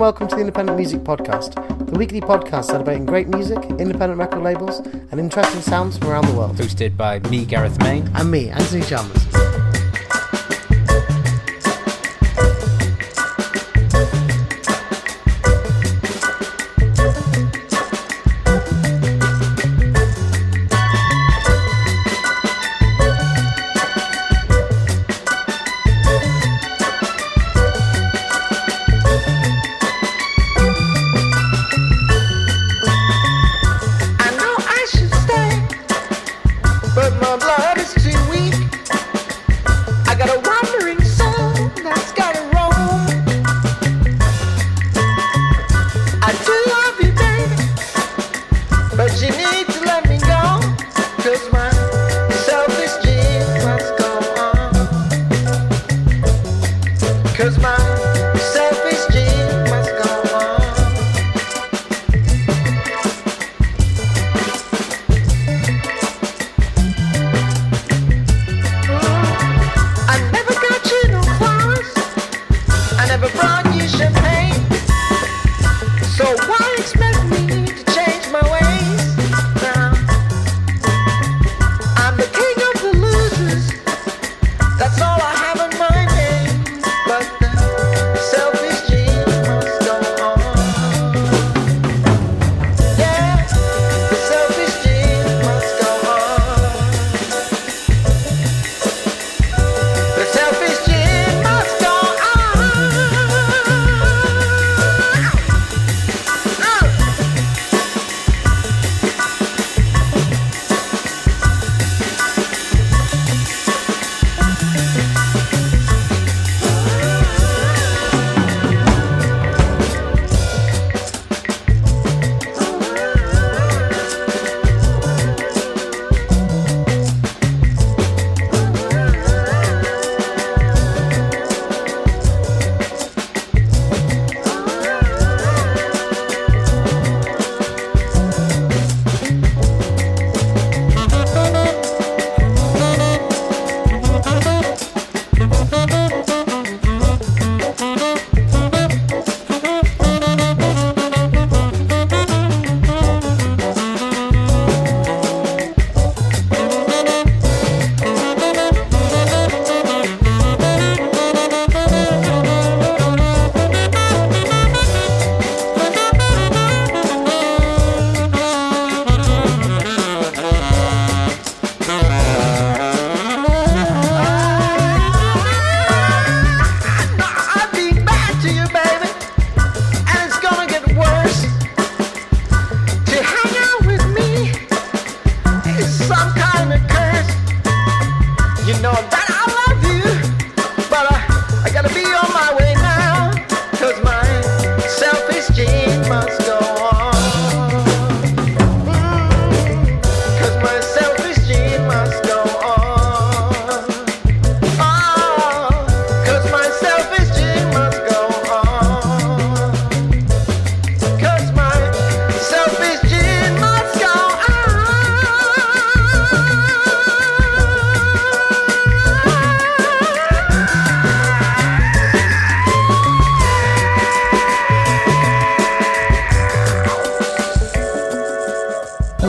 and welcome to the Independent Music Podcast, the weekly podcast celebrating great music, independent record labels, and interesting sounds from around the world. Hosted by me, Gareth Main. And me, Anthony Chalmers.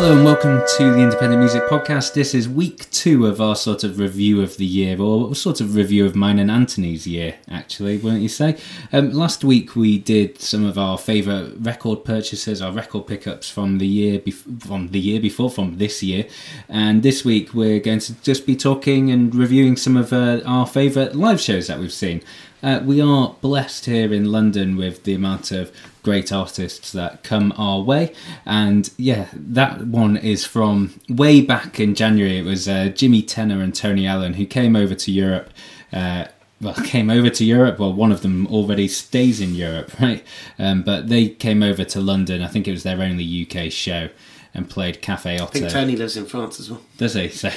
Hello and welcome to the Independent Music Podcast. This is week two of our sort of review of the year, or sort of review of mine and Anthony's year, actually, wouldn't you say? Um, last week we did some of our favourite record purchases, our record pickups from the year from the year before, from this year, and this week we're going to just be talking and reviewing some of uh, our favourite live shows that we've seen. Uh, we are blessed here in London with the amount of great artists that come our way, and yeah, that one is from way back in January. It was uh, Jimi Tenor and Tony Allen who came over to Europe. Uh, well, came over to Europe. Well, one of them already stays in Europe, right? Um, but they came over to London. I think it was their only UK show, and played Cafe Oto. I think Tony lives in France as well. Does he? So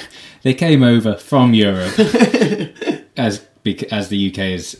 they came over from Europe as as the UK is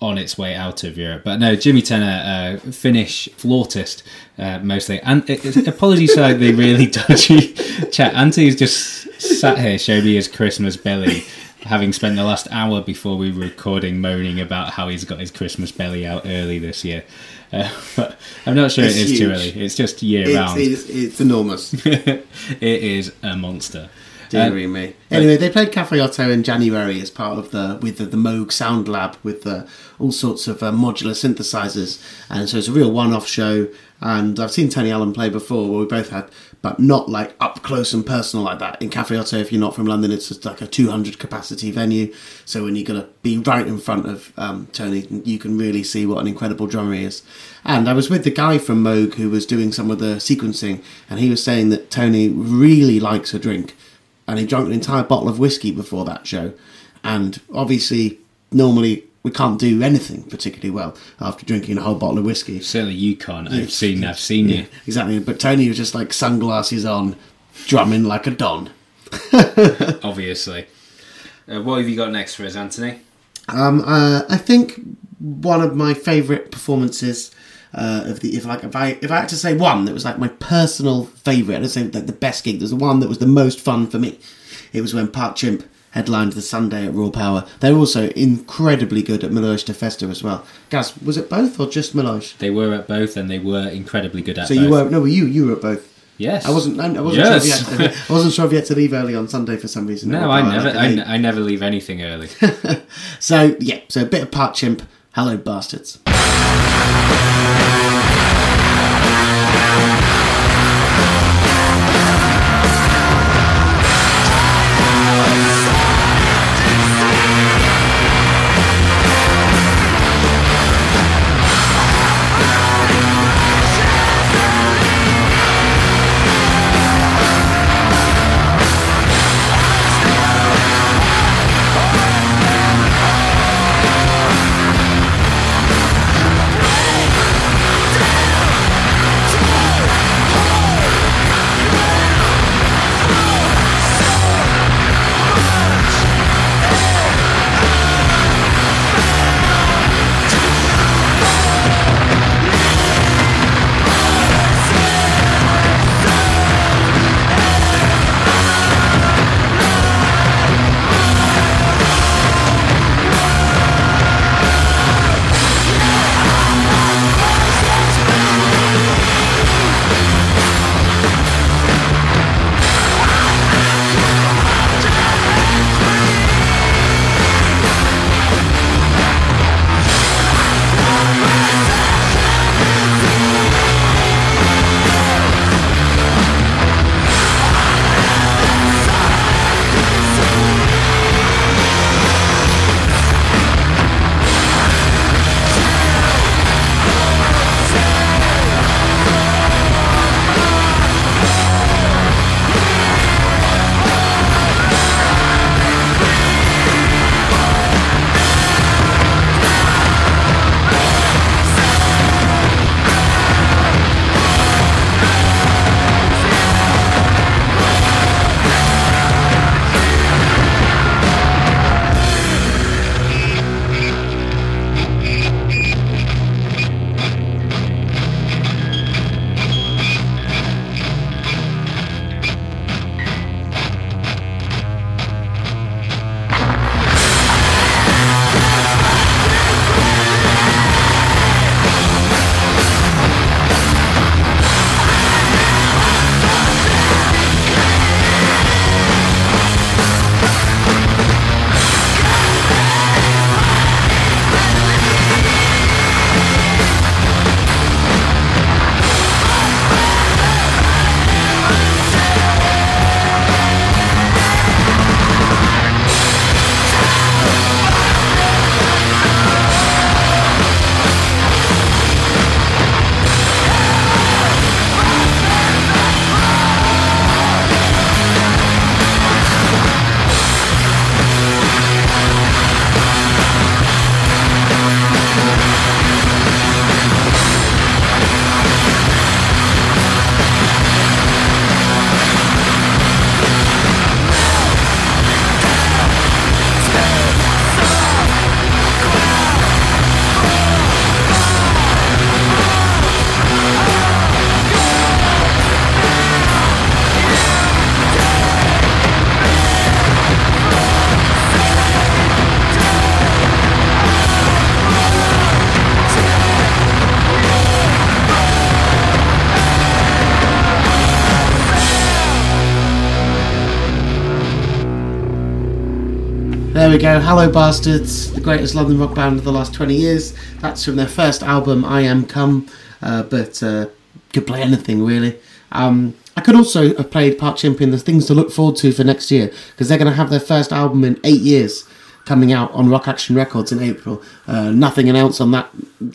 on its way out of Europe. But no, Jimi Tenor, uh, Finnish flautist uh, mostly. And it, it- apologies for the really dodgy chat. Anthony's just sat here showing me his Christmas belly, having spent the last hour before we were recording moaning about how he's got his Christmas belly out early this year. Uh, but I'm not sure It's it is too early. It's just year It's, round. it's, it's enormous. it is a monster. Deary Um, me. Anyway, they played Cafe Oto in January as part of the with the, the Moog Sound Lab with uh, all sorts of uh, modular synthesizers, and so it's a real one-off show. And I've seen Tony Allen play before, where we both had, but not like up close and personal like that. In Cafe Oto, if you're not from London, it's just like a 200 capacity venue. So when you're gonna be right in front of um, Tony, you can really see what an incredible drummer he is. And I was with the guy from Moog who was doing some of the sequencing, and he was saying that Tony really likes a drink and he drank an entire bottle of whiskey before that show. And obviously, normally we can't do anything particularly well after drinking a whole bottle of whiskey. Certainly you can't. I've seen. I've seen you. Exactly. But Tony was just like sunglasses on, drumming like a don. Obviously. Uh, what have you got next for us, Anthony? Um, uh, I think one of my favourite performances uh, of the if like if I if I had to say one that was like my personal favourite, I'd say that the best gig. There's the one that was the most fun for me. It was when Part Chimp headlined the Sunday at Raw Power. They're also incredibly good at Milhões de Festa as well. Gaz, was it both or just Meloge? They were at both, and they were incredibly good at So both. you were no, you you were at both. Yes. I wasn't. I wasn't Yes. sure if you had to, I wasn't sure if you had to leave early on Sunday for some reason. No, I never. I, late- never leave anything early. So yeah, so a bit of Part Chimp. Hello, bastards. There we go. Hello, Bastards, the greatest London rock band of the last 20 years. That's from their first album, I Am Come, uh, but uh, could play anything really. Um, I could also have played Part Champion, the things to look forward to for next year, because they're going to have their first album in eight years coming out on Rock Action Records in April. Uh, nothing announced on that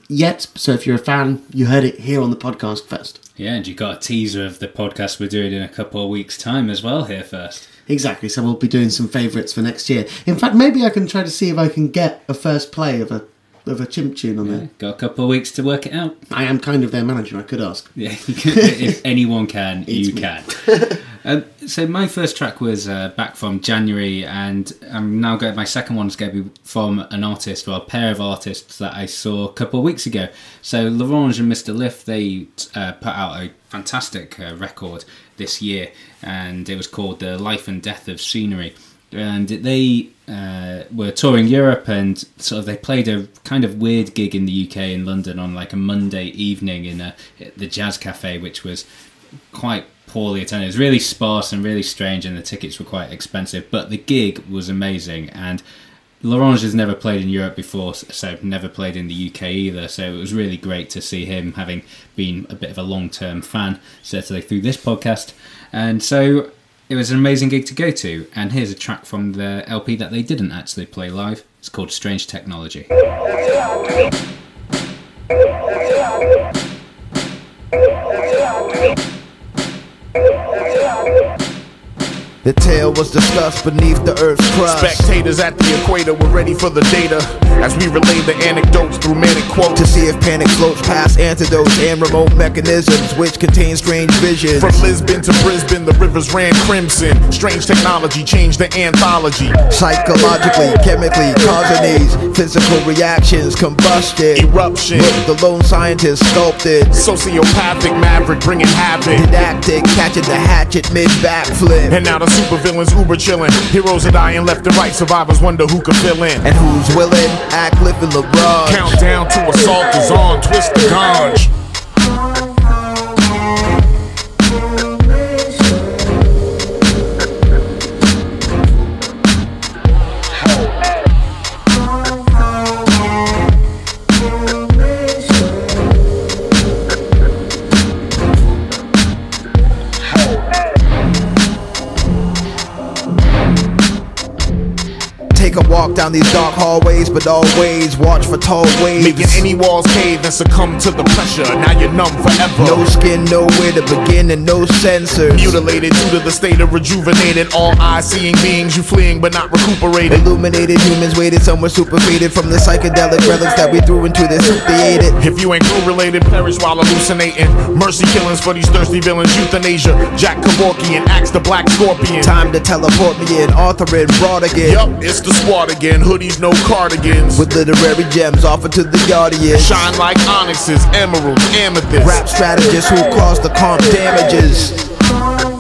yet, so if you're a fan, you heard it here on the podcast first. Yeah, and you got a teaser of the podcast we're doing in a couple of weeks' time as well here first. Exactly, so we'll be doing some favourites for next year. In fact, maybe I can try to see if I can get a first play of a of a chimp tune on there. Got a couple of weeks to work it out. I am kind of their manager, I could ask. Yeah, if anyone can, you me. can. um, so my first track was uh, back from January, and I'm now going. My second one's going to be from an artist, or a pair of artists that I saw a couple of weeks ago. So L'Orange and Mr. Lif, they uh, put out a fantastic uh, record this year, and it was called "The Life and Death of Scenery." And they uh, were touring Europe, and sort of they played a kind of weird gig in the UK in London on like a Monday evening in a, the Jazz Cafe, which was quite poorly attended. It was really sparse and really strange, and the tickets were quite expensive. But the gig was amazing, and L'Orange has never played in Europe before, so never played in the UK either. So it was really great to see him, having been a bit of a long-term fan, certainly through this podcast. And so it was an amazing gig to go to. And here's a track from the LP that they didn't actually play live. It's called Strange Technology. The tale was discussed beneath the earth's crust. Spectators at the equator were ready for the data as we relay the anecdotes through manic quotes. To see if panic floats past antidotes and remote mechanisms which contain strange visions. From Lisbon to Brisbane, the rivers ran crimson. Strange technology changed the anthology. Psychologically, chemically, causing these physical reactions, combustion. Eruption. Look, the lone scientist sculpted. Sociopathic maverick bringing havoc. Didactic, catching the hatchet mid backflip. And now the supervillains uber chillin'. Heroes are dying left and right. Survivors wonder who could fill in. And who's willing? Act living LeBron. Countdown to assault is on. Twist the ganj. Take a walk down these dark hallways, but always watch for tall waves. Making any walls cave and succumb to the pressure. Now you're numb forever. No skin, nowhere to begin, and no sensors. Mutilated due to the state of rejuvenated. All eyes seeing beings, you fleeing but not recuperated. Illuminated humans waited somewhere super faded from the psychedelic relics that we threw into this soup they ate it. If you ain't crew related, perish while hallucinating. Mercy killings for these thirsty villains, euthanasia. Jack Kevorkian, axe the black scorpion. Time to teleport me in, Arthur and broad again. Yup, it's the squad again. Hoodies, no cardigans. With literary gems offered to the audience. Shine like onyxes, emeralds, amethysts. Rap strategists who cause the comp damages.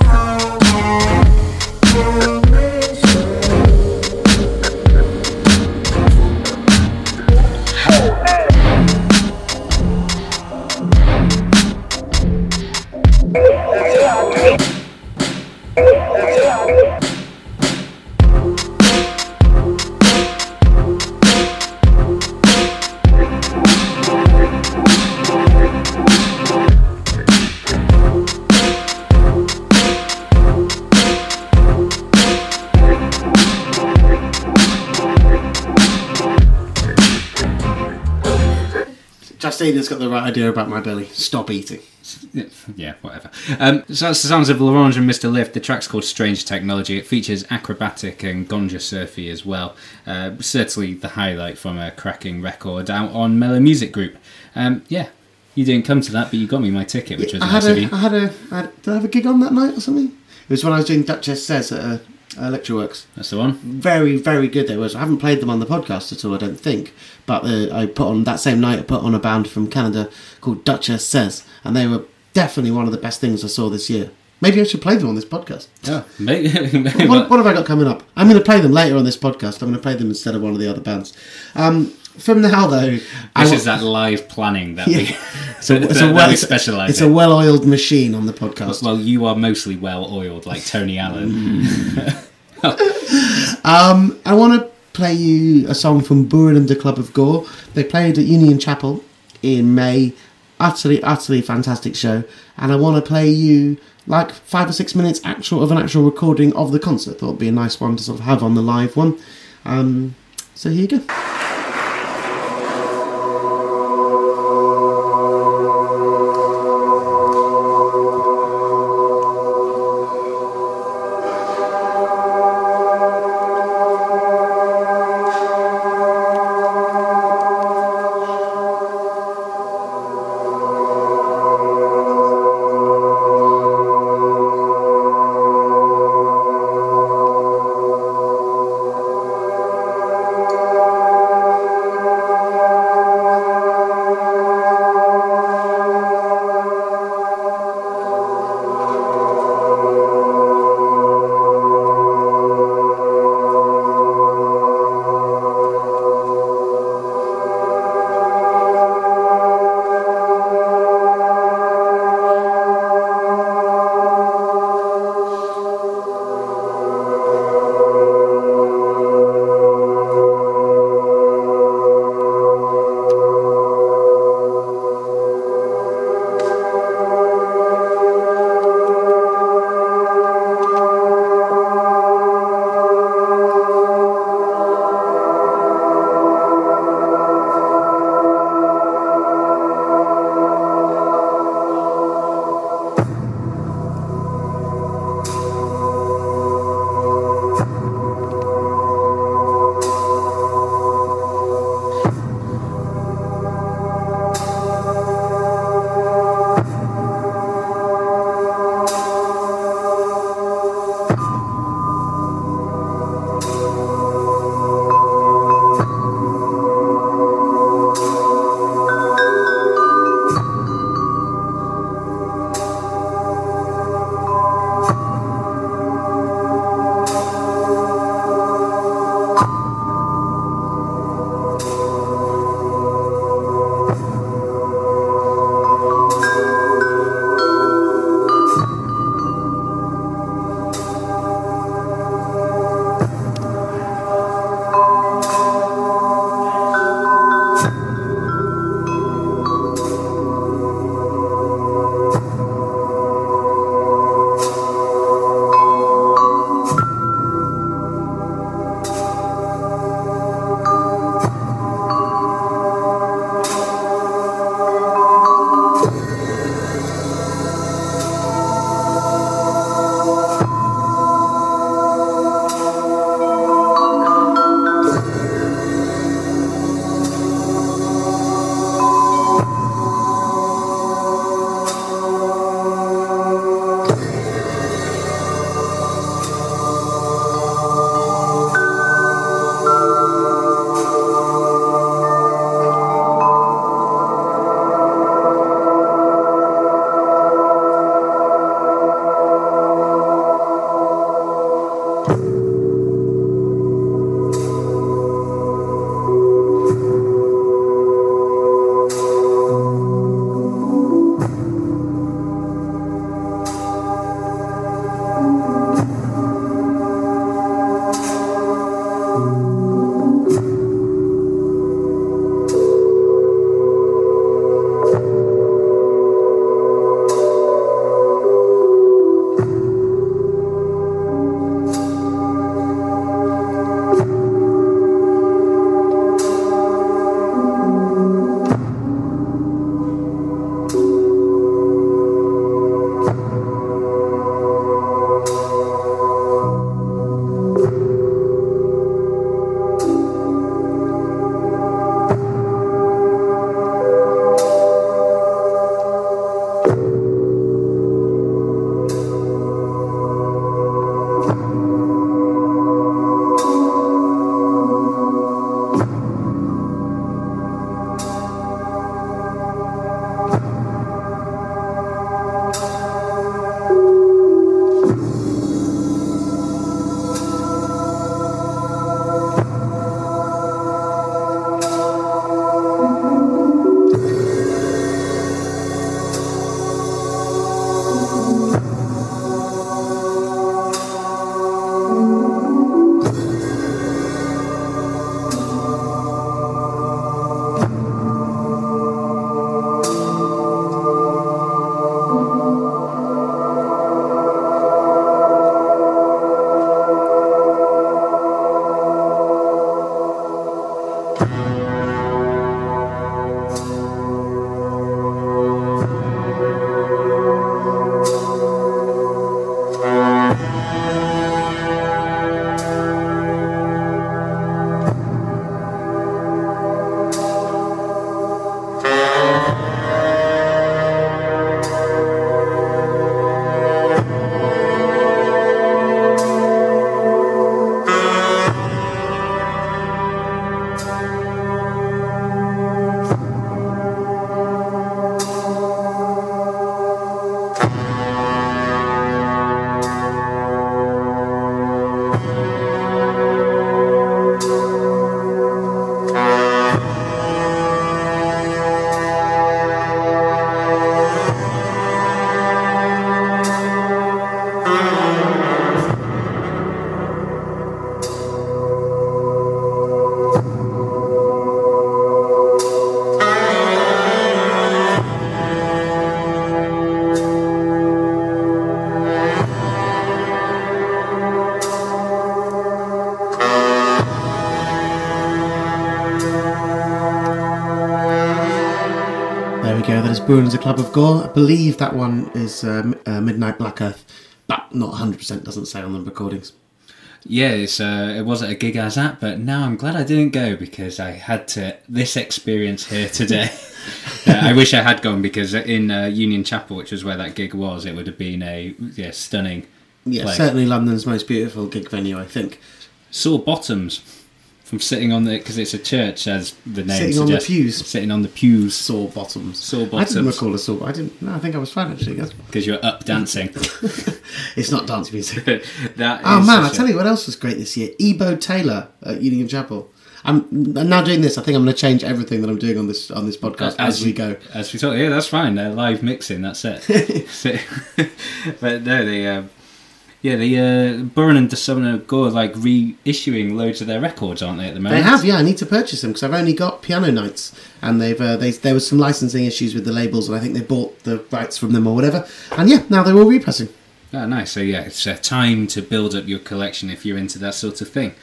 Justina's got the right idea about my belly. Stop eating. Yeah, whatever. Um, so that's the sounds of L'Orange and Mr. Lif. The track's called Strange Technology. It features Akrobatik and Gonjasufi as well. Uh, certainly the highlight from a cracking record out on Mellow Music Group. Um, yeah, you didn't come to that, but you got me my ticket, which was I had, nice of you. I had a. I had, did I have a gig on that night or something? It was when I was doing Duchess Says at uh, uh, Lectureworks. That's the one. Very, very good they was. I haven't played them on the podcast at all, I don't think. But uh, I put on that same night. I put on a band from Canada called Duchess Says, and they were definitely one of the best things I saw this year. Maybe I should play them on this podcast. Yeah, maybe. what, what have I got coming up? I'm going to play them later on this podcast. I'm going to play them instead of one of the other bands. Um, from now, though, This wa- is that live planning that Yeah. we, So it's a well, we it's, specialise it's in. a well-oiled machine on the podcast. well, you are mostly well oiled, like Tony Allen. Um, I want to play you a song from Bohren & der Club of Gore. They played at Union Chapel in May. Utterly, utterly fantastic show. And I want to play you like five or six minutes actual of an actual recording of the concert. Thought it'd be a nice one to sort of have on the live one. Um, so here you go. Bohren & der Club of Gore. I believe that one is uh, uh, Midnight Black Earth, but not 100% doesn't say on the recordings. Yeah, it's, uh, it was at a gig I was at, but now I'm glad I didn't go because I had to this experience here today. uh, I wish I had gone because in uh, Union Chapel, which was where that gig was, it would have been a yeah stunning. Yeah, place. certainly London's most beautiful gig venue, I think. Saw bottoms from sitting on the because it's a church as the name Sitting on the suggests. pews. Sitting on the pews Saw bottoms. Saw I didn't recall a saw. I didn't. No, I think I was fine actually. Because you're up dancing. It's not dance music. that oh man, I a- tell you what else was great this year. Ebo Taylor at Union Chapel. I'm now doing this. I think I'm going to change everything that I'm doing on this on this podcast as, we go. As we talk, yeah, that's fine. They're live mixing. That's it. So- but no, they, um, yeah, the uh, Bohren and DeSumner Gore are like reissuing loads of their records, aren't they? At the moment, They have, yeah. I need to purchase them because I've only got piano nights, and they've uh, they, there was some licensing issues with the labels, and I think they bought the rights from them or whatever. And yeah, now they're all repressing. Oh, nice. So yeah, it's uh, time to build up your collection if you're into that sort of thing.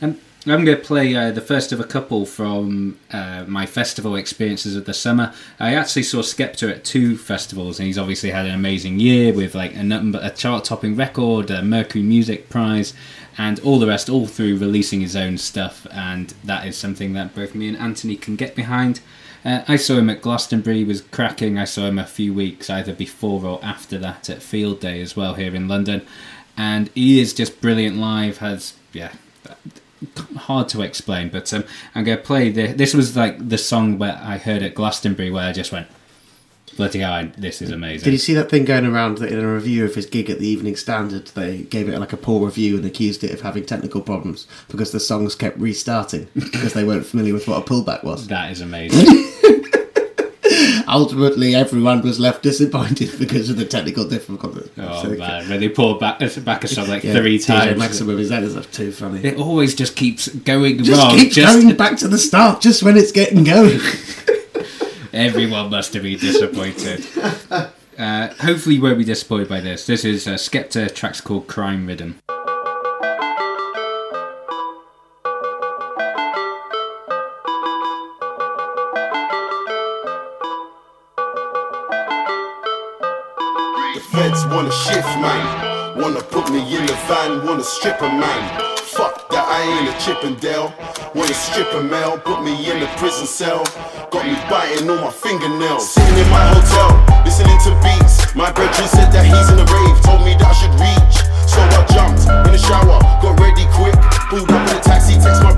Um, I'm going to play uh, the first of a couple from uh, my festival experiences of the summer. I actually saw Skepta at two festivals, and he's obviously had an amazing year with like a a chart-topping record, a Mercury Music Prize, and all the rest, all through releasing his own stuff. And that is something that both me and Anthony can get behind. Uh, I saw him at Glastonbury, he was cracking. I saw him a few weeks either before or after that at Field Day as well here in London, and he is just brilliant live. Has yeah, hard to explain, but um, I'm going to play the. This was like the song where I heard at Glastonbury where I just went, bloody hell, this is amazing. Did you see that thing going around that in a review of his gig at the Evening Standard? They gave it like a poor review and accused it of having technical problems because the songs kept restarting because they weren't familiar with what a pullback was. that is amazing. Ultimately, everyone was left disappointed because of the technical difficulties. oh So- man, when they poured back back a song like Yeah, three times. Maximum is that is too funny. It always just keeps going just wrong. keep just keeps going back to the start just when it's getting going. Everyone must have been disappointed. Uh, hopefully, you won't be disappointed by this. This is uh, Skepta, track's called Crime Riddim. Wanna shift, man. Wanna put me in the van, wanna strip a man. Fuck that, I ain't a Chippendale. Wanna strip a mail, put me in a prison cell. Got me biting on my fingernails. Sitting in my hotel, listening to beats. My brethren said that he's in a rave, told me that I should reach. So I jumped in the shower, got ready quick. Pulled up in a taxi, text my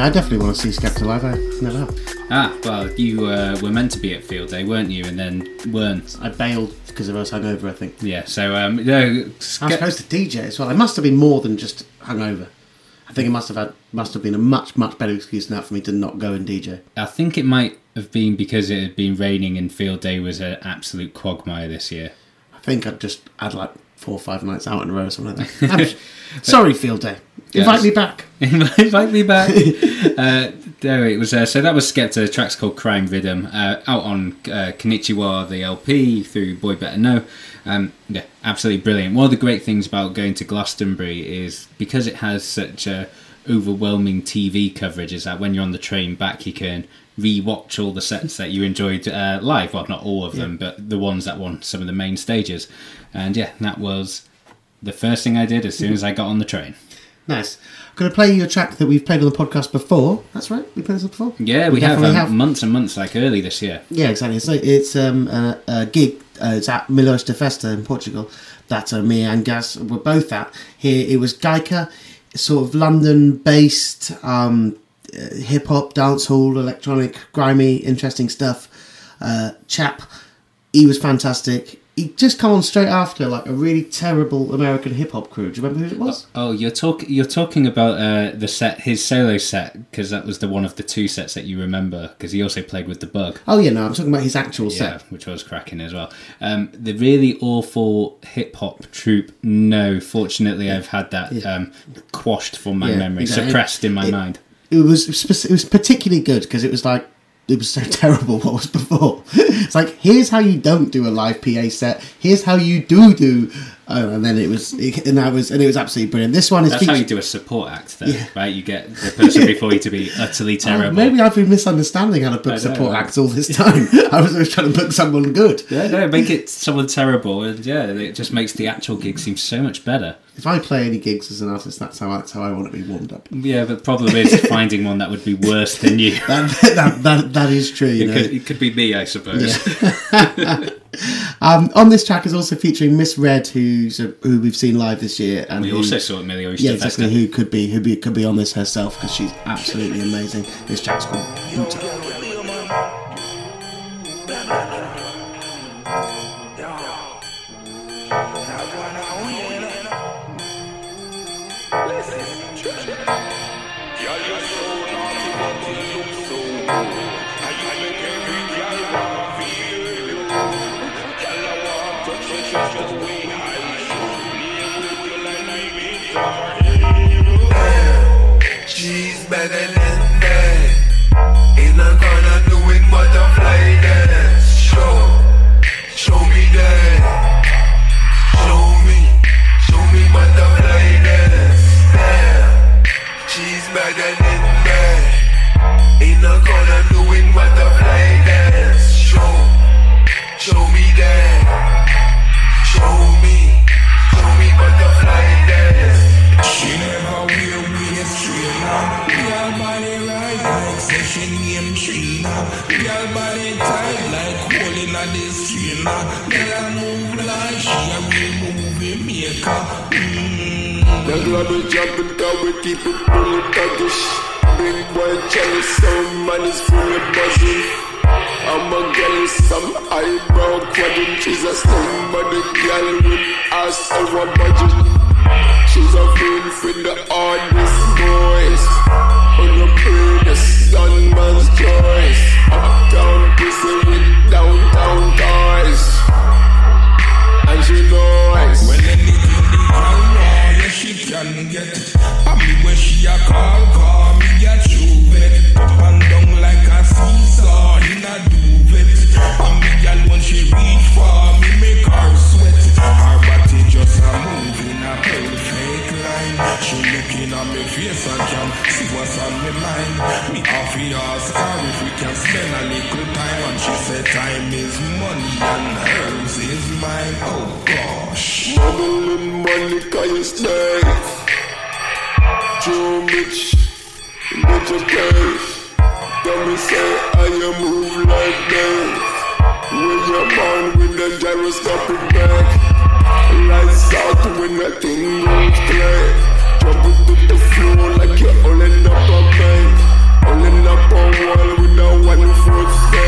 Yeah, I definitely want to see Skepta live. I never have. Ah, well, you uh, were meant to be at Field Day, weren't you? And then weren't. I bailed because of us hungover. I think. Yeah. So um, no, I was supposed to DJ as well. I must have been more than just hungover. I think it must have had must have been a much much better excuse than that for me to not go and DJ. I think it might have been because it had been raining and Field Day was an absolute quagmire this year. I think I'd just had like four or five nights out in a row or something like that. Sorry, Field Day. Invite Yes. me back. Invite me back. uh, there it was. Uh, so that was Skepta. The track's called Crime Riddim. Uh, out on uh, Konnichiwa, the LP, through Boy Better Know. Um, yeah, absolutely brilliant. One of the great things about going to Glastonbury is because it has such a overwhelming TV coverage is that when you're on the train back, you can re-watch all the sets that you enjoyed uh, live. Well, not all of them, but the ones that won some of the main stages. And yeah, that was the first thing I did as soon as I got on the train. Nice. I'm going to play you a track that we've played on the podcast before. That's right. We played this before. Yeah, we, have, definitely um, months and months, like early this year. Yeah, exactly. So it's um, a, a gig. Uh, it's at Milhões de Festa in Portugal that uh, me and Gaz were both at. Here it was Gaika, sort of London-based um, uh, hip hop, dancehall, electronic, grimy, interesting stuff. Uh, chap, he was fantastic. He just come on straight after like a really terrible American hip hop crew. Do you remember who it was? Oh, you're talking you're talking about uh, the set, his solo set, because that was the one of the two sets that you remember. Because he also played with the Bug. Oh yeah, no, I'm talking about his actual Yeah, set. which was cracking as well. Um, the really awful hip hop troupe. No, fortunately, I've had that um, quashed from my Yeah, memory, exactly. suppressed in my It- mind. It was it was particularly good because it was like it was so terrible what was before. it's like here's how you don't do a live PA set. Here's how you do do. Oh, and then it was and that was and it was absolutely brilliant. This one is That's how you do a support act, though, Yeah. right? You get the person before you to be utterly Oh, terrible. maybe I've been misunderstanding how to I book support acts all this time. I was always trying to book someone good. Yeah, no, make it someone terrible, and yeah, it just makes the actual gig seem so much better. If I play any gigs as an artist, that's how that's how I want to be warmed up. Yeah, but the problem is finding one that would be worse than you. That that that, that is true. You It could, it could be me, I suppose. Um, on this track is also featuring Miss Red, who's a, who we've seen live this year, and We who- also saw Emilio yeah, Estevesta. exactly. Who could be who be could be on this herself because she's absolutely amazing. This track's called Buta. Keep it fully thuggish. Big boy jealous, some man is fully buzzing. I'm a with some eyebrow quadrant. She's a slim body girl with ass over budget. She's a friend for the hardest boys. On the prettiest man's choice. Uptown pussy with downtown toys. And she knows. Well, anything can get. I mean, when she a call, call me a true vet. Up and down like a seesaw in a duvet. And me alone, she reach for me and can see what's on me mind. Me off ask her if we can spend a little time, and she said time is money and hers is mine. Oh gosh. Modeling money cause you stay Too much Get your place Tell me say how you move like this When you're with the gyroscopic back Lights out when nothing goes play Trouble to the floor like you're all in up on bank, All in up on wall with a one foot step.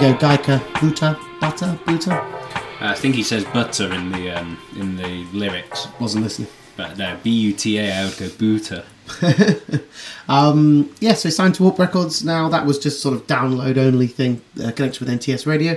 Go, Gaika, Buta, Butter, Buta. I think he says butter in the um, in the lyrics, Wasn't listening. but no, B U T A. I would go Buta. Um, yeah, so signed to Warp Records now. That was just sort of download only thing, uh, connection with NTS Radio.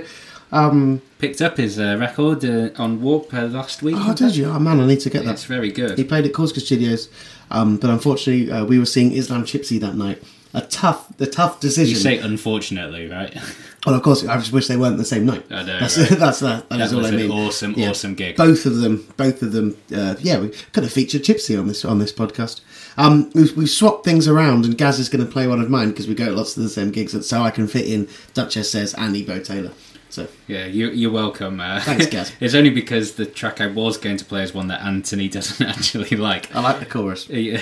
Um, Picked up his uh, record uh, on Warp uh, last week. oh, did you? Oh man, I need to get that. It's very good. He played at Corsica Studios, um, but unfortunately, uh, we were seeing Islam Chipsy that night. A tough, a tough decision. You say unfortunately, right? Well, of course, I just wish they weren't the same night. I know, That's right. that's that. That That all I an mean. awesome, awesome gig. Both of them, both of them. Uh, yeah, we could have featured Chipsy on this on this podcast. Um, we've, we've swapped things around, and Gaz is going to play one of mine because we go to lots of the same gigs, so I can fit in Duchess says and Ebo Taylor. So Yeah, you, you're welcome. Uh, Thanks, Gaz. it's only because the track I was going to play is one that Anthony doesn't actually like. I like the chorus. Yeah,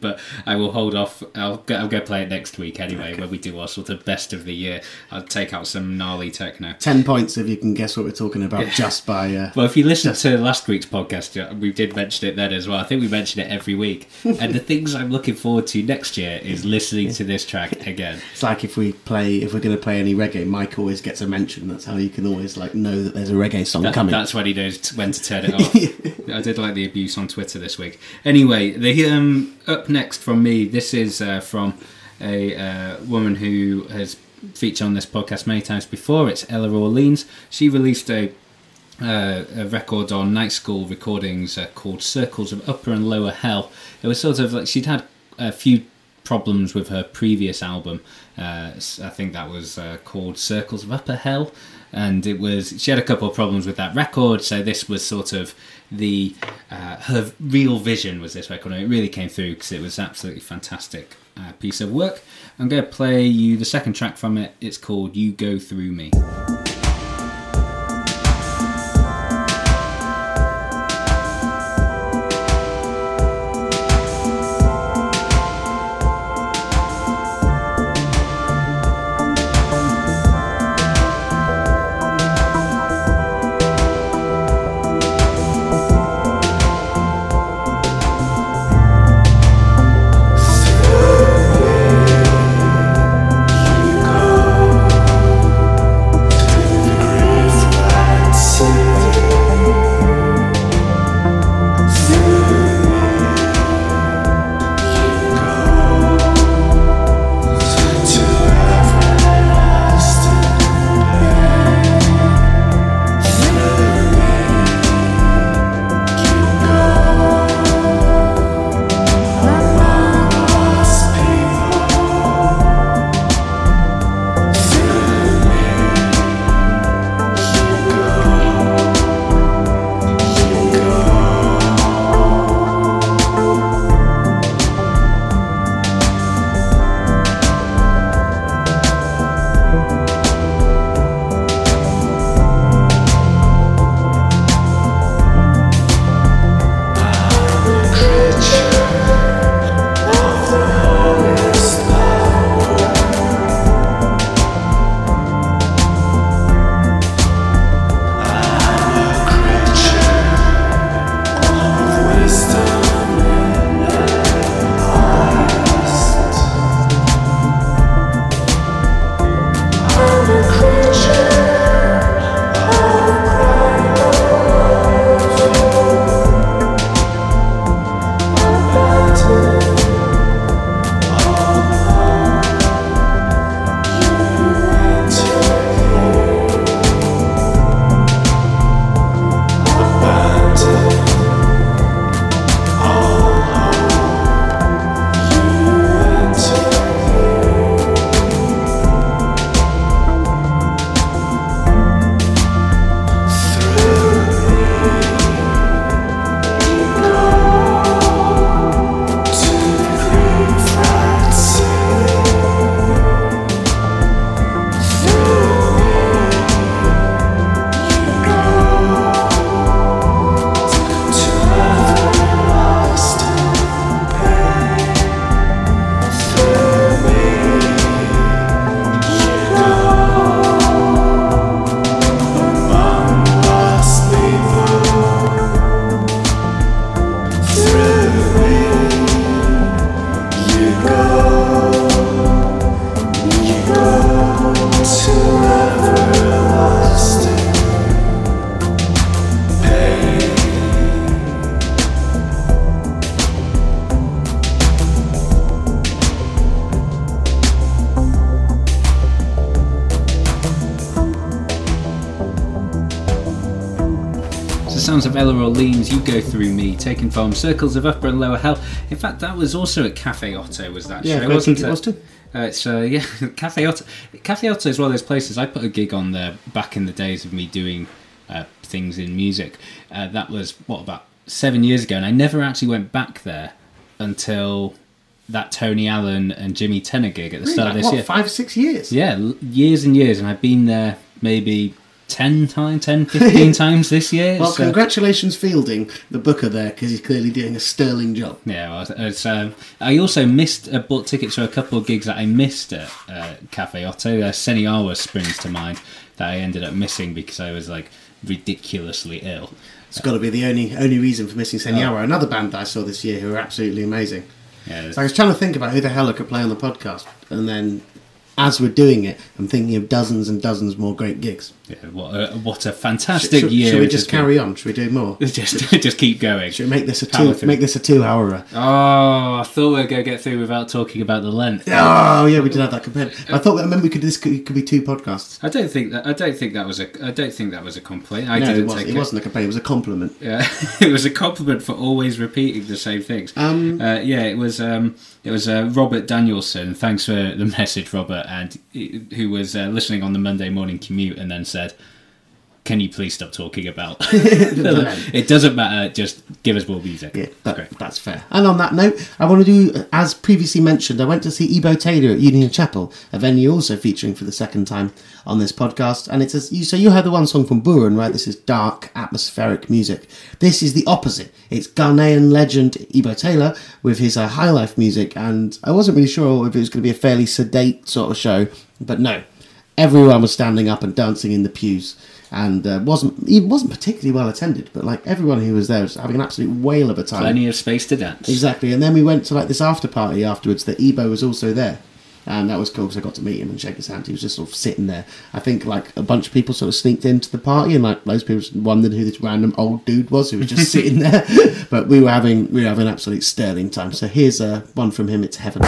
but I will hold off. I'll go, I'll go play it next week anyway, when we do our sort of best of the year. I'll take out some gnarly techno. Ten points if you can guess what we're talking about just by. Uh, Well, if you listen to last week's podcast, we did mention it then as well. I think we mention it every week. and the things I'm looking forward to next year is listening to this track again. It's like if we play, if we're going to play any reggae, Mike always gets a mention. That's how you can always like know that there's a reggae song That- coming. That's when he knows when to turn it off. I did like the abuse on Twitter this week. Anyway, the um, up next from me. This is uh, from a uh, woman who has featured on this podcast many times before. It's Ela Orleans. She released a uh, a record on Night School Recordings uh, called Circles of Upper and Lower Hell. It was sort of like she'd had a few problems with her previous album. Uh, I think that was uh, called Circles of Upper Hell, and it was she had a couple of problems with that record. So this was sort of the uh, her real vision was this record, and it really came through because it was absolutely fantastic piece of work. I'm going to play you the second track from it. It's called "You Go Through Me." You Go Through Me, Taking from Circles of Upper and Lower Hell. In fact, that was also at Cafe Oto, was that Yeah, show, wasn't it? it was. Uh, it's uh, yeah, Cafe Oto. Cafe Oto is one of those places. I put a gig on there back in the days of me doing uh, things in music. Uh, that was what about seven years ago, and I never actually went back there until that Tony Allen and Jimi Tenor gig at the start of this what, year. five, six years? Yeah, years and years, and I've been there maybe 10 times, 10, 15 times this year. Well, so- congratulations, Fielding, the booker there, because he's clearly doing a sterling job. Yeah, well, it's, um, I also missed, uh, bought tickets for a couple of gigs that I missed at uh, Cafe Oto. Uh, Senyawa springs to mind that I ended up missing because I was like ridiculously ill. It's got to be the only only reason for missing Senyawa. Oh. Another band that I saw this year who are absolutely amazing. Yeah, So I was trying to think about who the hell I could play on the podcast, and then as we're doing it, I'm thinking of dozens and dozens more great gigs. Yeah, what, a, what a fantastic should, year! should we just has been. carry on? Should we do more? Just, just keep going. Should we make this a Power two through. make this a two hour? Oh, I thought we were going to get through without talking about the length. Oh yeah, we did have that compared. I thought that meant we could this could, could be two podcasts. I don't think that. I don't think that was a. I don't think that was a complaint. I no, didn't it, was, it wasn't a complaint. It was a compliment. Yeah, it was a compliment for always repeating the same things. Um, uh, yeah, it was. Um, it was uh, Robert Danielson. Thanks for the message, Robert, and who was uh, listening on the Monday morning commute, and then said, "Can you please stop talking about? it doesn't matter. Just give us more music." Yeah, that, Great. that's fair. And on that note, I want to do, as previously mentioned, I went to see Ebo Taylor at Union Chapel, a venue also featuring for the second time on this podcast. And it's a, you, so you heard the one song from Bohren, right? This is dark, atmospheric music. This is the opposite. It's Ghanaian legend Ebo Taylor with his uh, high life music. And I wasn't really sure if it was going to be a fairly sedate sort of show, but no, everyone was standing up and dancing in the pews. And uh, wasn't it wasn't particularly well attended, but like everyone who was there was having an absolute whale of a time. Plenty of space to dance. Exactly, and then we went to like this after party afterwards. That Ebo was also there, and that was cool because I got to meet him and shake his hand. He was just sort of sitting there. I think like a bunch of people sort of sneaked into the party, and like most people wondered who this random old dude was who was just sitting there. But we were having we were having an absolute sterling time. So here's uh, one from him. It's heaven.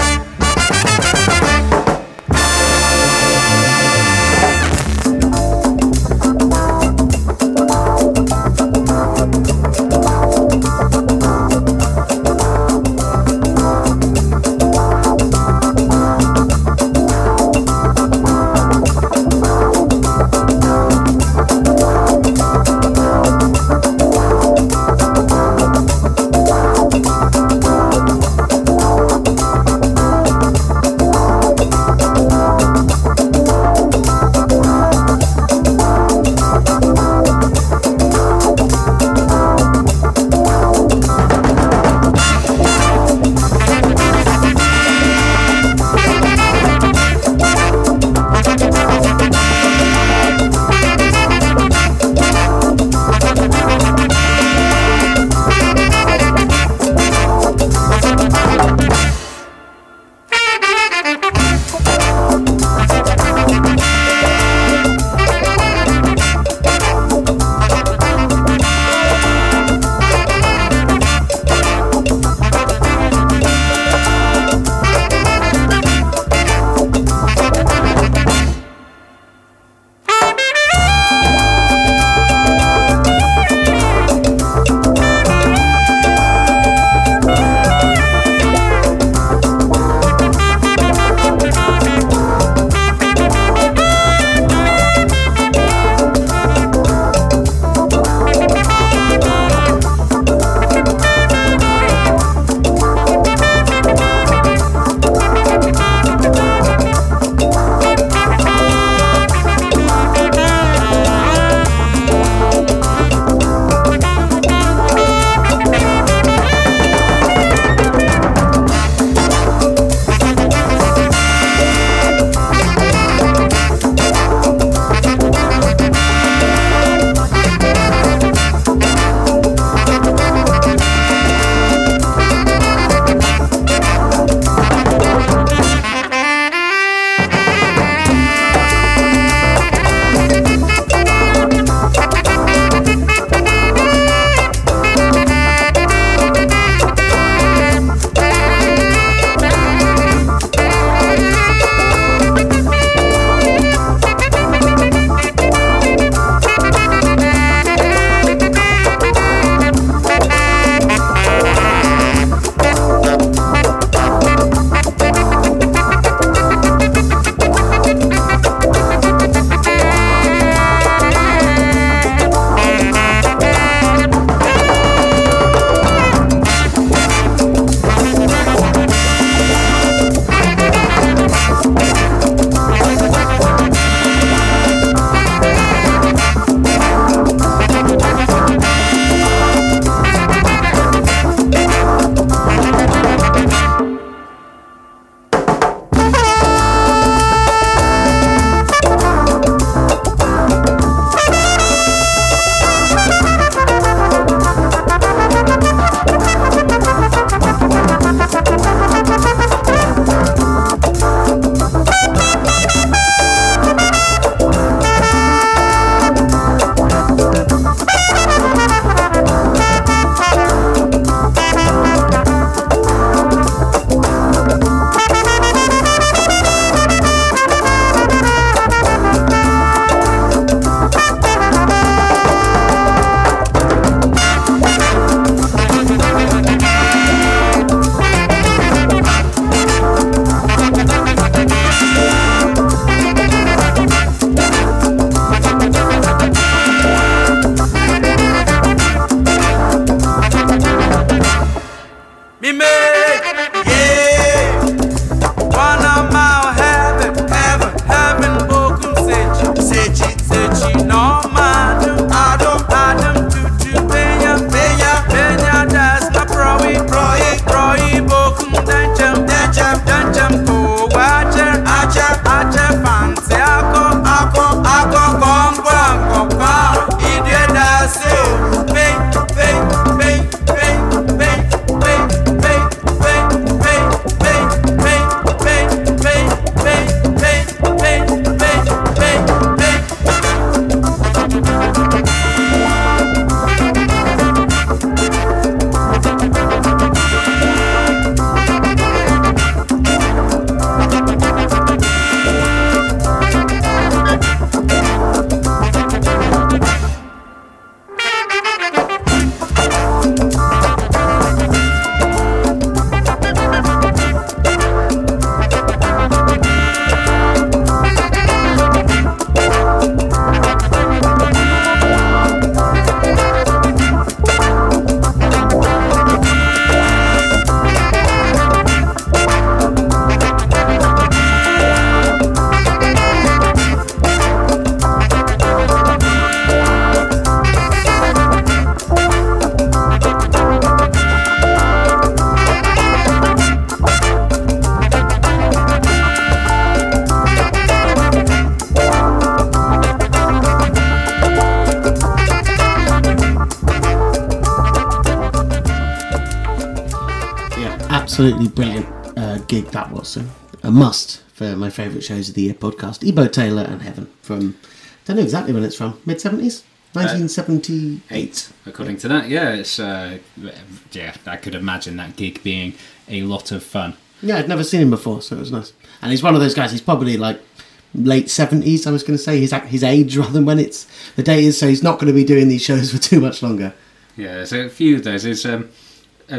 Absolutely brilliant uh, gig that was. So a must for my favourite shows of the year podcast. Ebo Taylor and Heaven from, I don't know exactly when it's from, mid 70s? 1978. According to that, yeah, it's uh, yeah. I could imagine that gig being a lot of fun. Yeah, I'd never seen him before, so it was nice. And he's one of those guys, he's probably like late 70s, I was going to say, his, his age rather than when it's the day is, so he's not going to be doing these shows for too much longer. Yeah, there's a few of those. There's um, uh,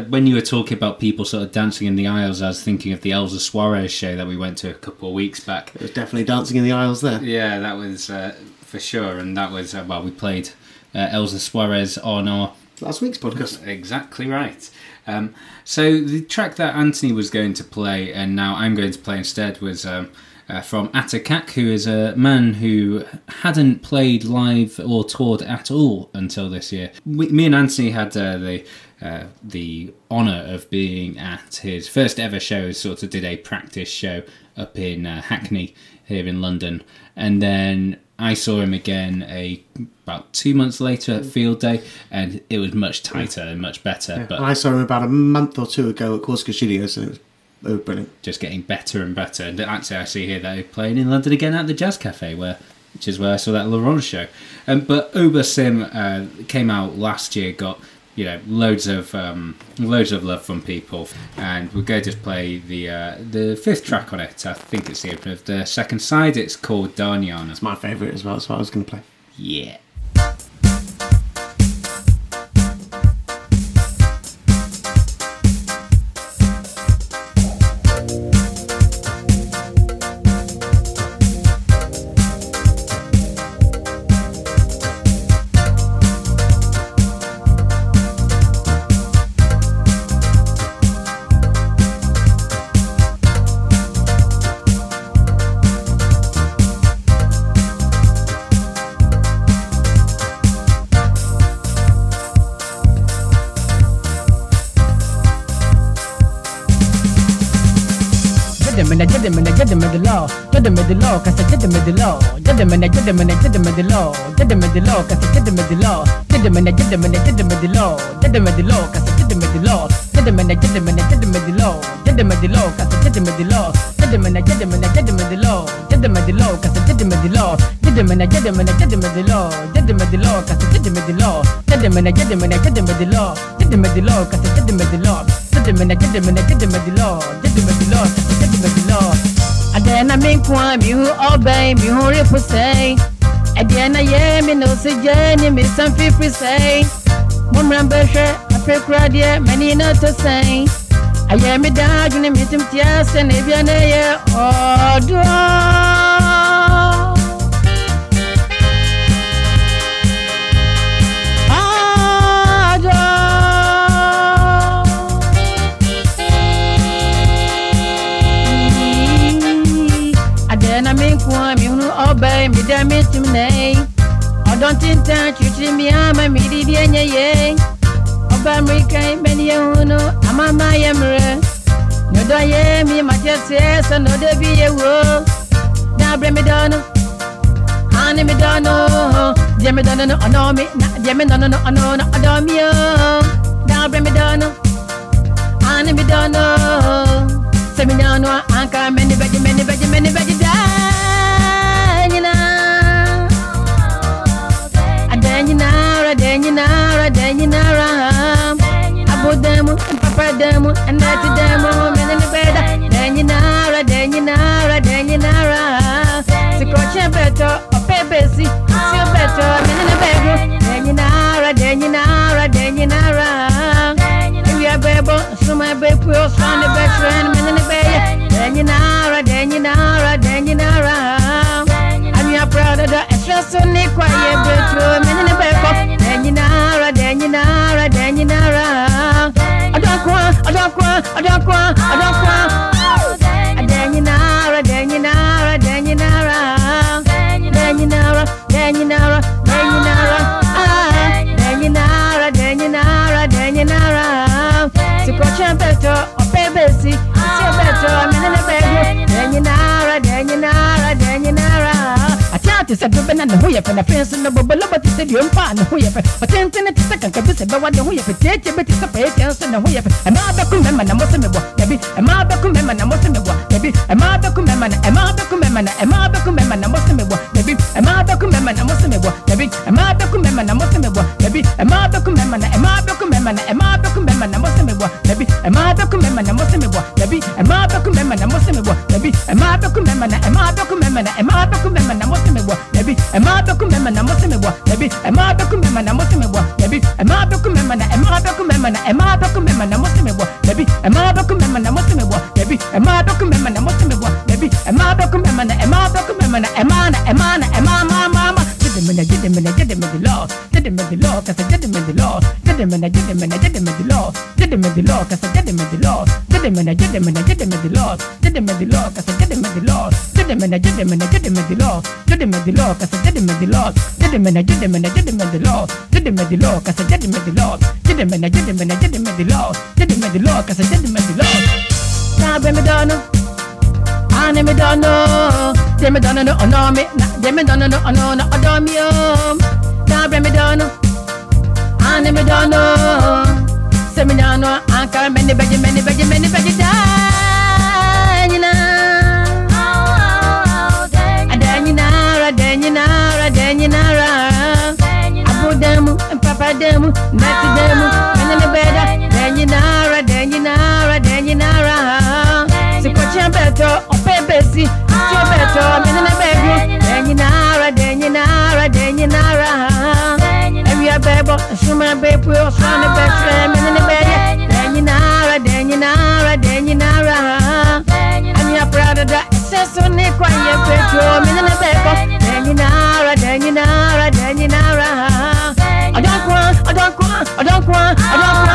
when you were talking about people sort of dancing in the aisles, I was thinking of the Elza Soares show that we went to a couple of weeks back. It was definitely dancing in the aisles there. Yeah, that was uh, for sure, and that was uh, well, we played uh, Elza Soares on our Last week's podcast. Exactly right. Um, so the track that Anthony was going to play, and now I'm going to play instead, was um, uh, from Ata Kak, who is a man who hadn't played live or toured at all until this year. We, me and Anthony had uh, the uh, the honour of being at his first ever show. Sort of did a practice show up in uh, Hackney here in London, and then I saw him again a about two months later at Field Day, and it was much tighter and much better. But I saw him about a month or two ago at Corsica Studios, and it was, it was brilliant. just getting better and better. And actually, I see here that they're playing in London again at the Jazz Cafe, where which is where I saw that Laurent show. Um, but Obaa Sima uh, came out last year, got you know loads of um, loads of love from people, and we're going to just play the uh, the fifth track on it. I think it's the opener of the second side. It's called Daa Nyinaa. It's my favourite as well, so I was going to play. Yeah. middle, cause I did the middle, did them and I did them and I did the middle, did the law, cause I did the middle, did them and I did them and I did the law. did the middle, cause I did the middle, did them and I did them and I did the middle, did the cause I did the did them and I did them and I did the did the cause I did the did them and I did them and I did the did the cause I did the did them and I did them and I did the did the cause I did the did them and I did them and I did the did the cause I did Adena min kwa mi hu obey mi hu ripu say. Adena ye mi no se jeni mi san fifri say. Mumran beshe apekra die mani no to say. Aye mi da juni mi tim tia se ne bia ne ye odo. Botan chuchi mi ama mi di di enye ye. Oba Amerika ibeni ye hunu ama ma ye mre. No do ye mi ma je se so no de bi ye wo. Na bre mi dono. Ani mi dono. Je mi dono no ono mi je mi dono no ono no odo mi yo. Na bre mi dono. Ani mi dono. Se mi dono anka meni beji meni beji meni beji da. Adenyinara, adenyinara, adenyinara. Abudemu, papademu, and that's demo, men in the bed. Adenyinara, adenyinara, adenyinara. Sikoche beto, ope besi, sio beto, men in the bed. Adenyinara, adenyinara, adenyinara. We are bebo, suma bepu, son the best friend, men in the bed. Adenyinara, adenyinara, adenyinara. So nick why you bet you a minute in the back of Denyinara, Denyinara, Denyinara. I don't want, Ati sɛ dobe na ne ho yɛ fɛ na fɛn so no bɔbɔ lɔbɔ te sɛ deɛ mpa ne ho yɛ fɛ ɔtenten te sɛ kanka bi sɛ bɛwa ne ho yɛ fɛ tietie bi te sɛ pɛyɛ tiɛ nso ne ho yɛ fɛ ɛmaa bɛko mɛma na mɔsɛ me bɔ dabi ɛmaa bɛko mɛma na mɔsɛ me bɔ dabi ɛmaa bɛko mɛma na ɛmaa bɛko mɛma na ɛmaa bɛko mɛma na mɔsɛ me bɔ dabi ɛmaa bɛko mɛma na mɔsɛ me bɔ dabi ɛmaa bɛko mɛma na mɔsɛ me bɔ dabi ɛmaa bɛko mɛma na ɛmaa bɛko mɛma na ɛmaa bɛko mɛma na mɔsɛ me bɔ dabi ɛmaa bɛko mɛma na mɔsɛ me bɔ dabi ɛmaa bɛko mɛma na mɔsɛ me bɔ dabi ɛmaa bɛko mɛma na ɛmaa bɛko mɛma na ɛmaa bɛko mɛma na mɔsɛ me bɔ dabi ɛmaa bɛko mɛma na mɔsɛ me bɔ dabi ɛmaa bɛko mɛma na mɔsɛ me bɔ dabi ɛmaa bɛko baby. Am I broken man? Am I broken man? Am I? Am I? Am I? My mama. Get them in the get them in the get them in the law. Get them in the law. Cause I get them in the law. Get them in the get them in the get them in the law. Get them in the law. Cause I get them in the law. Get them in the get them in the get them in the law. Get them in the law. Cause I get them in the law. Get them in the get them in the get them in the law. Get them in the law. Cause I get them in the law. Get them in the get them in the get them in the law. Get them in the law. Cause I get them in the law. Get them in the get them in the get them in the law. Get them in the law. Cause I get them in the law. Now, baby, darling. Don't know. Ane me dono, de me dono no ono me, na de me dono no ono no odo mi um. Na bre me dono, ane me dono, se me dono, anka meni beji meni beji meni beji da. Nyina. Adanyinara, adanyinara, adanyinara. Abu demu, papa demu, nati demu, meni ne beda. Adanyinara, adanyinara, adanyinara. Sikochi beto, ope besi, sio beto, meni ne bedu. Adanyinara, adanyinara, adanyinara. Every bebo, suma bepu, osane betre, meni ne beda. Adanyinara, adanyinara, adanyinara. I'm your proud of that. Seso ne kwa ye petro, meni ne bebo. Adanyinara, adanyinara, adanyinara. Adankwa, adankwa, adankwa, adankwa. Adanyinara,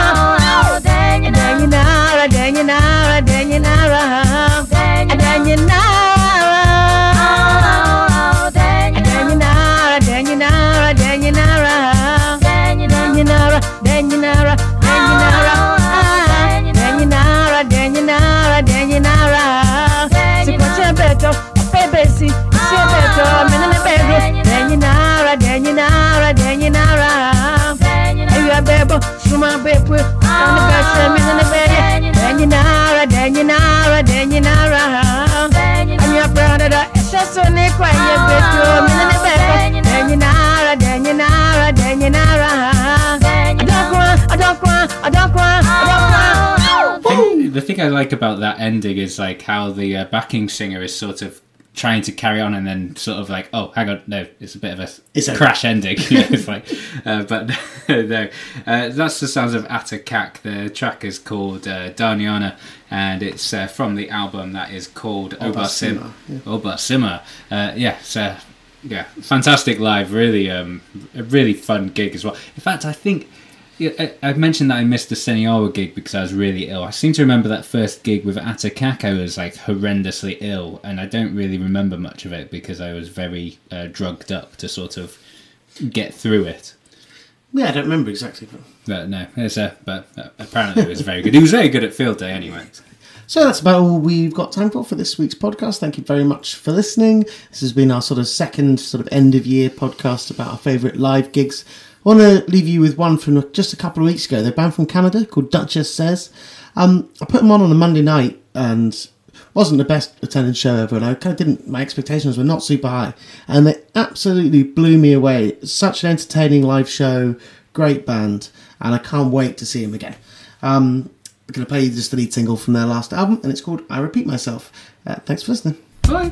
adanyinara, adanyinara. Adankwa, adankwa, adankwa, adankwa. thing, the thing I like about that ending is like how the uh, backing singer is sort of trying to carry on and then sort of like, oh, hang on, no, it's a bit of a It's over. crash ending. Yeah, it's like, uh, but no, uh, that's the sounds of Ata Kak. The track is called uh, Daa Nyinaa, and it's uh, from the album that is called Obasim. Obaa Sima, yeah. Obaa Sima. Uh, yeah, so yeah, fantastic live. Really, um, a really fun gig as well. In fact, I think. I, I mentioned that I missed the Senyawa gig because I was really ill. I seem to remember that first gig with Ata Kak, was like horrendously ill, and I don't really remember much of it because I was very uh, drugged up to sort of get through it. Yeah, I don't remember exactly. But no, it's a, but uh, apparently it was very good. He was very good at field day anyway. So that's about all we've got time for for this week's podcast. Thank you very much for listening. This has been our sort of second sort of end of year podcast about our favourite live gigs. I want to leave you with one from just a couple of weeks ago. They're band from Canada called Duchess Says. Um, I put them on on a Monday night and wasn't the best attended show ever, and I kind of didn't. My expectations were not super high, and they absolutely blew me away. Such an entertaining live show, great band, and I can't wait to see them again. Um, going to play just the lead single from their last album, and it's called "I Repeat Myself." Uh, thanks for listening. Bye.